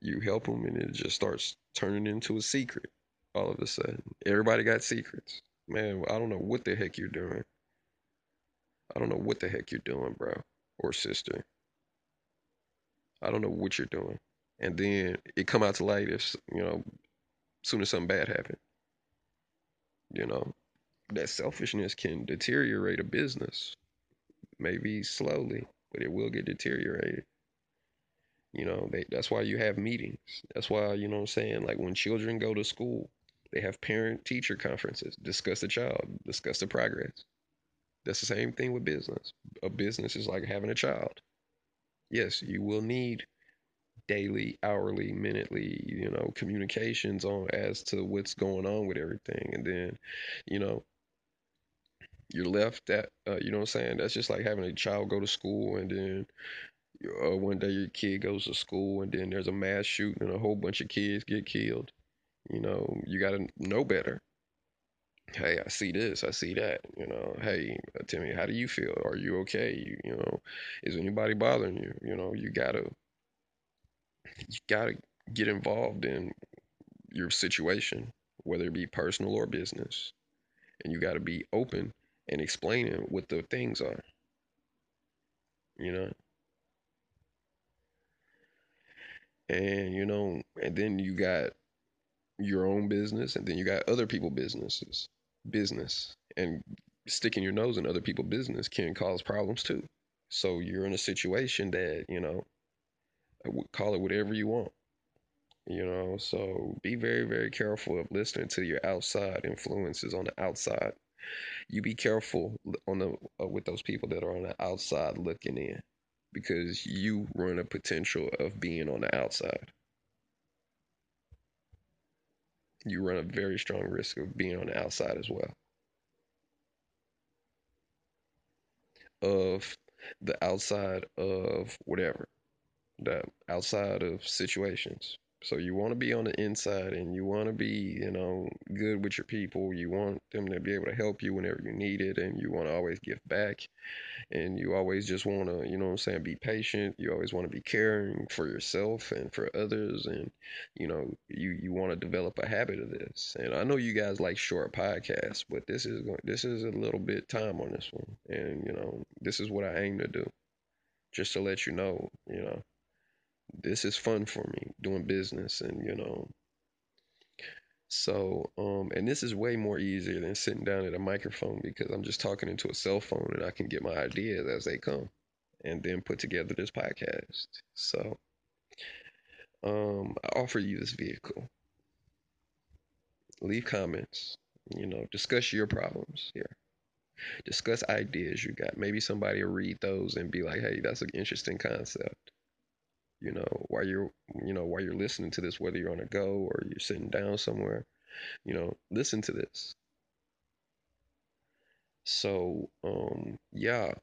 You help them and it just starts turning into a secret all of a sudden. Everybody got secrets. Man i don't know what the heck you're doing. I don't know what the heck you're doing bro or sister i don't know what you're doing. And then it come out to light if you know soon as something bad happened. You know that selfishness can deteriorate a business. Maybe slowly but it will get deteriorated. You know they, that's why you have meetings. That's why you know i'm saying like when children go to school they have parent teacher conferences. Discuss the child discuss the progress. That's the same thing with business. A business is like having a child yes you will need daily hourly minutely you know communications on as to what's going on with everything. And then you know you're left that uh, you know what i'm saying? That's just like having a child go to school and then uh, one day your kid goes to school and then there's a mass shooting and a whole bunch of kids get killed. You know you got to know better hey, I see this, I see that. You know, hey, uh, Timmy, how do you feel? Are you okay? You, you know, is anybody bothering you? You know, you gotta you gotta get involved in your situation, whether it be personal or business, and you gotta be open and explaining what the things are. You know, and you know, and then you got your own business, and then you got other people businesses, business, and sticking your nose in other people's business can cause problems too. So you're in a situation that you know, call it whatever you want. You know, so be very, very careful of listening to your outside influences on the outside. You be careful on the uh, with those people that are on the outside looking in, because you run a potential of being on the outside. You run a very strong risk of being on the outside as well. Of the outside of whatever, the outside of situations. So you want to be on the inside and you want to be, you know, good with your people. You want them to be able to help you whenever you need it and you want to always give back and you always just want to, you know I'm saying, be patient. You always want to be caring for yourself and for others and you know, you you want to develop a habit of this. And I know you guys like short podcasts, but this is going this is a little bit time on this one. And you know, this is what I aim to do. Just to let you know, you know, this is fun for me doing business and you know. So um and this is way more easier than sitting down at a microphone because i'm just talking into a cell phone and i can get my ideas as they come and then put together this podcast. So um i offer you this vehicle. Leave comments you know discuss your problems here. Discuss ideas you got. Maybe somebody will read those and be like hey that's an interesting concept you know while you're you know while you're listening to this whether you're on a go or you're sitting down somewhere you know listen to this. So um yeah.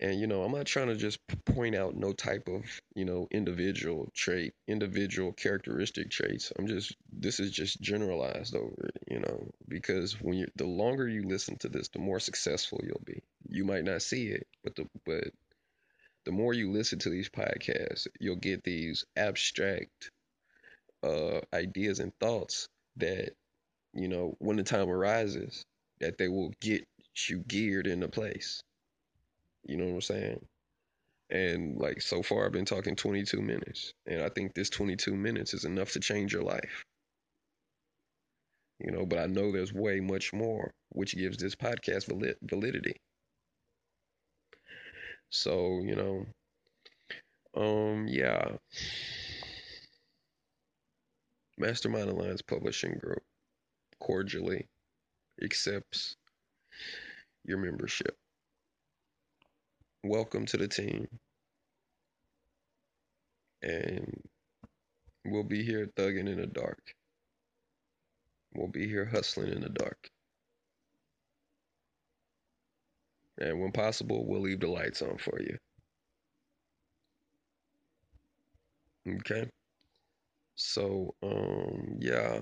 And you know i'm not trying to just point out no type of you know individual trait individual characteristic traits. I'm just this is just generalized over it you know because when you the longer you listen to this the more successful you'll be. You might not see it but the but the more you listen to these podcasts, you'll get these abstract uh, ideas and thoughts that, you know, when the time arises, that they will get you geared into place. You know what I'm saying? And like so far, I've been talking 22 minutes, and I think this 22 minutes is enough to change your life. You know, but I know there's way much more, which gives this podcast valid- validity. So, you know, um, yeah. Mastermind Alliance Publishing Group cordially accepts your membership. Welcome to the team. And we'll be here thugging in the dark. We'll be here hustling in the dark. And when possible, we'll leave the lights on for you. Okay? So, um, yeah.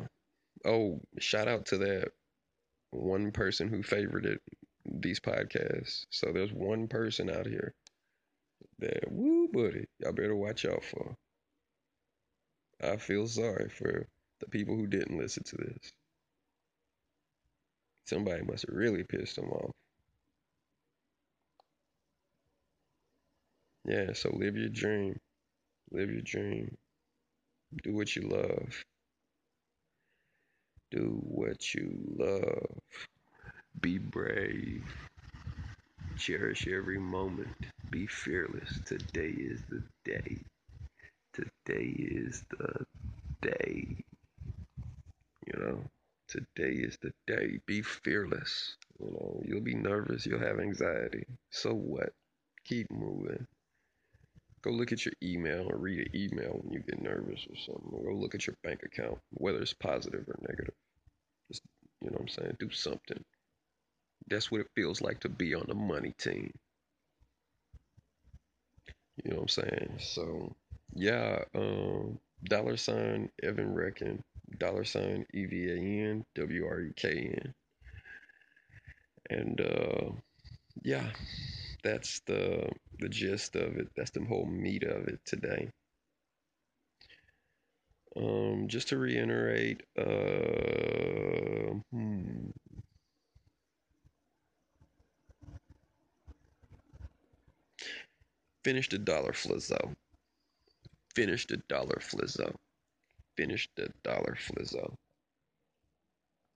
Oh, shout out to that one person who favorited these podcasts. So there's one person out here that, woo, buddy, y'all better watch out for. I feel sorry for the people who didn't listen to this. Somebody must have really pissed them off. Yeah, so live your dream. Live your dream. Do what you love. Do what you love. Be brave. Cherish every moment. Be fearless. Today is the day. Today is the day. You know, today is the day. Be fearless. You know, you'll be nervous. You'll have anxiety. So what? Keep moving. Go look at your email or read an email when you get nervous or something. Go look at your bank account, whether it's positive or negative. Just, you know what I'm saying? Do something. That's what it feels like to be on the money team. You know what I'm saying? So, yeah, um, dollar sign Evan Wrekn. dollar sign E V A N W R E K N. And uh, yeah, that's the the gist of it. That's the whole meat of it today. Um, just to reiterate, uh, hmm. Finish the dollar flizzo. Finish the dollar flizzo. Finish the dollar flizzo.